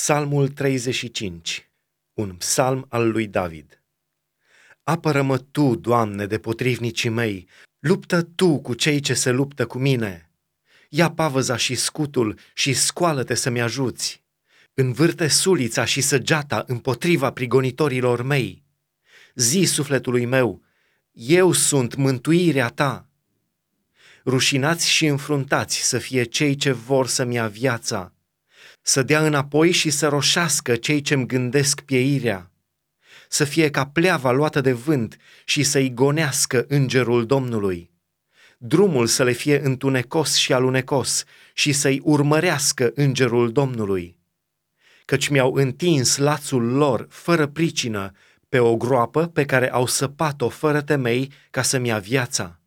Psalmul 35, un psalm al lui David. Apără-mă Tu, Doamne, de potrivnicii mei, luptă Tu cu cei ce se luptă cu mine. Ia pavăza și scutul și scoală-te să-mi ajuți. Învârte sulița și săgeata împotriva prigonitorilor mei. Zi sufletului meu, eu sunt mântuirea Ta. Rușinați și înfruntați să fie cei ce vor să-mi ia viața să dea înapoi și să roșească cei ce-mi gândesc pieirea, să fie ca pleava luată de vânt și să-i gonească îngerul Domnului. Drumul să le fie întunecos și alunecos și să-i urmărească îngerul Domnului. Căci mi-au întins lațul lor fără pricină pe o groapă pe care au săpat-o fără temei ca să-mi ia viața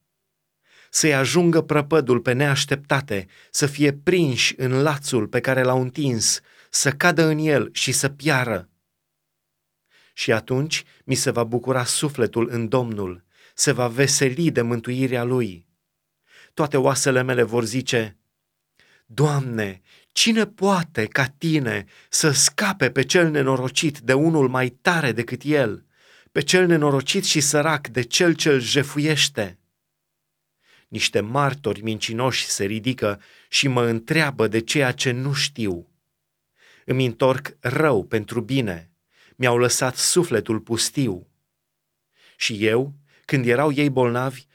să-i ajungă prăpădul pe neașteptate, să fie prinși în lațul pe care l-au întins, să cadă în el și să piară. Și atunci mi se va bucura sufletul în Domnul, se va veseli de mântuirea lui. Toate oasele mele vor zice, Doamne, cine poate ca tine să scape pe cel nenorocit de unul mai tare decât el, pe cel nenorocit și sărac de cel ce-l jefuiește? Niște martori mincinoși se ridică și mă întreabă de ceea ce nu știu. Îmi întorc rău pentru bine, mi-au lăsat sufletul pustiu. Și eu, când erau ei bolnavi,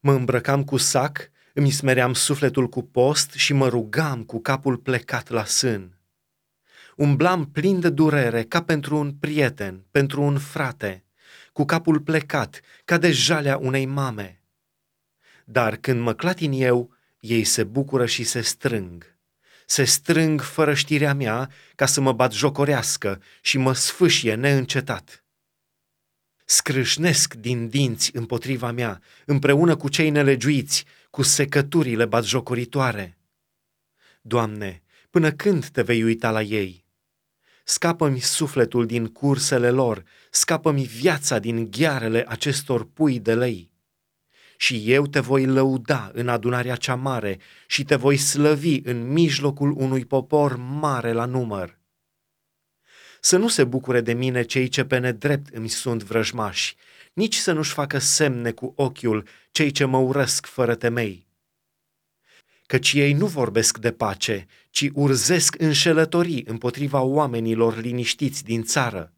mă îmbrăcam cu sac, îmi smeream sufletul cu post și mă rugam cu capul plecat la sân. Umblam plin de durere ca pentru un prieten, pentru un frate, cu capul plecat ca de jalea unei mame dar când mă clatin eu, ei se bucură și se strâng. Se strâng fără știrea mea ca să mă bat jocorească și mă sfâșie neîncetat. Scrâșnesc din dinți împotriva mea, împreună cu cei nelegiuiți, cu secăturile batjocoritoare. Doamne, până când te vei uita la ei? Scapă-mi sufletul din cursele lor, scapă-mi viața din ghearele acestor pui de lei și eu te voi lăuda în adunarea cea mare și te voi slăvi în mijlocul unui popor mare la număr. Să nu se bucure de mine cei ce pe nedrept îmi sunt vrăjmași, nici să nu-și facă semne cu ochiul cei ce mă urăsc fără temei. Căci ei nu vorbesc de pace, ci urzesc înșelătorii împotriva oamenilor liniștiți din țară.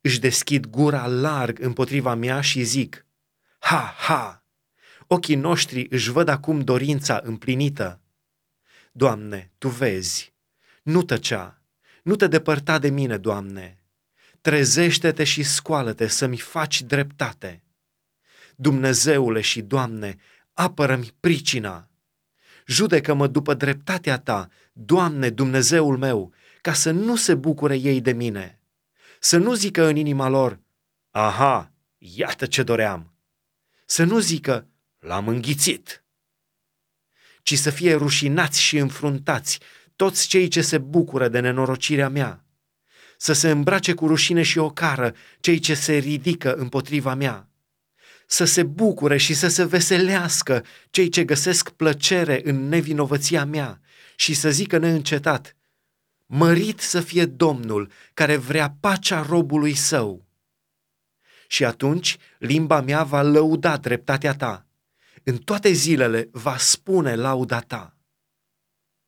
Își deschid gura larg împotriva mea și zic – Ha, ha! Ochii noștri își văd acum dorința împlinită. Doamne, Tu vezi, nu tăcea, nu te depărta de mine, Doamne. Trezește-te și scoală-te să-mi faci dreptate. Dumnezeule și Doamne, apără-mi pricina. Judecă-mă după dreptatea Ta, Doamne, Dumnezeul meu, ca să nu se bucure ei de mine. Să nu zică în inima lor, aha, iată ce doream să nu zică, l-am înghițit, ci să fie rușinați și înfruntați toți cei ce se bucură de nenorocirea mea, să se îmbrace cu rușine și ocară cei ce se ridică împotriva mea, să se bucure și să se veselească cei ce găsesc plăcere în nevinovăția mea și să zică neîncetat, mărit să fie Domnul care vrea pacea robului său. Și atunci limba mea va lăuda dreptatea ta. În toate zilele va spune lauda ta.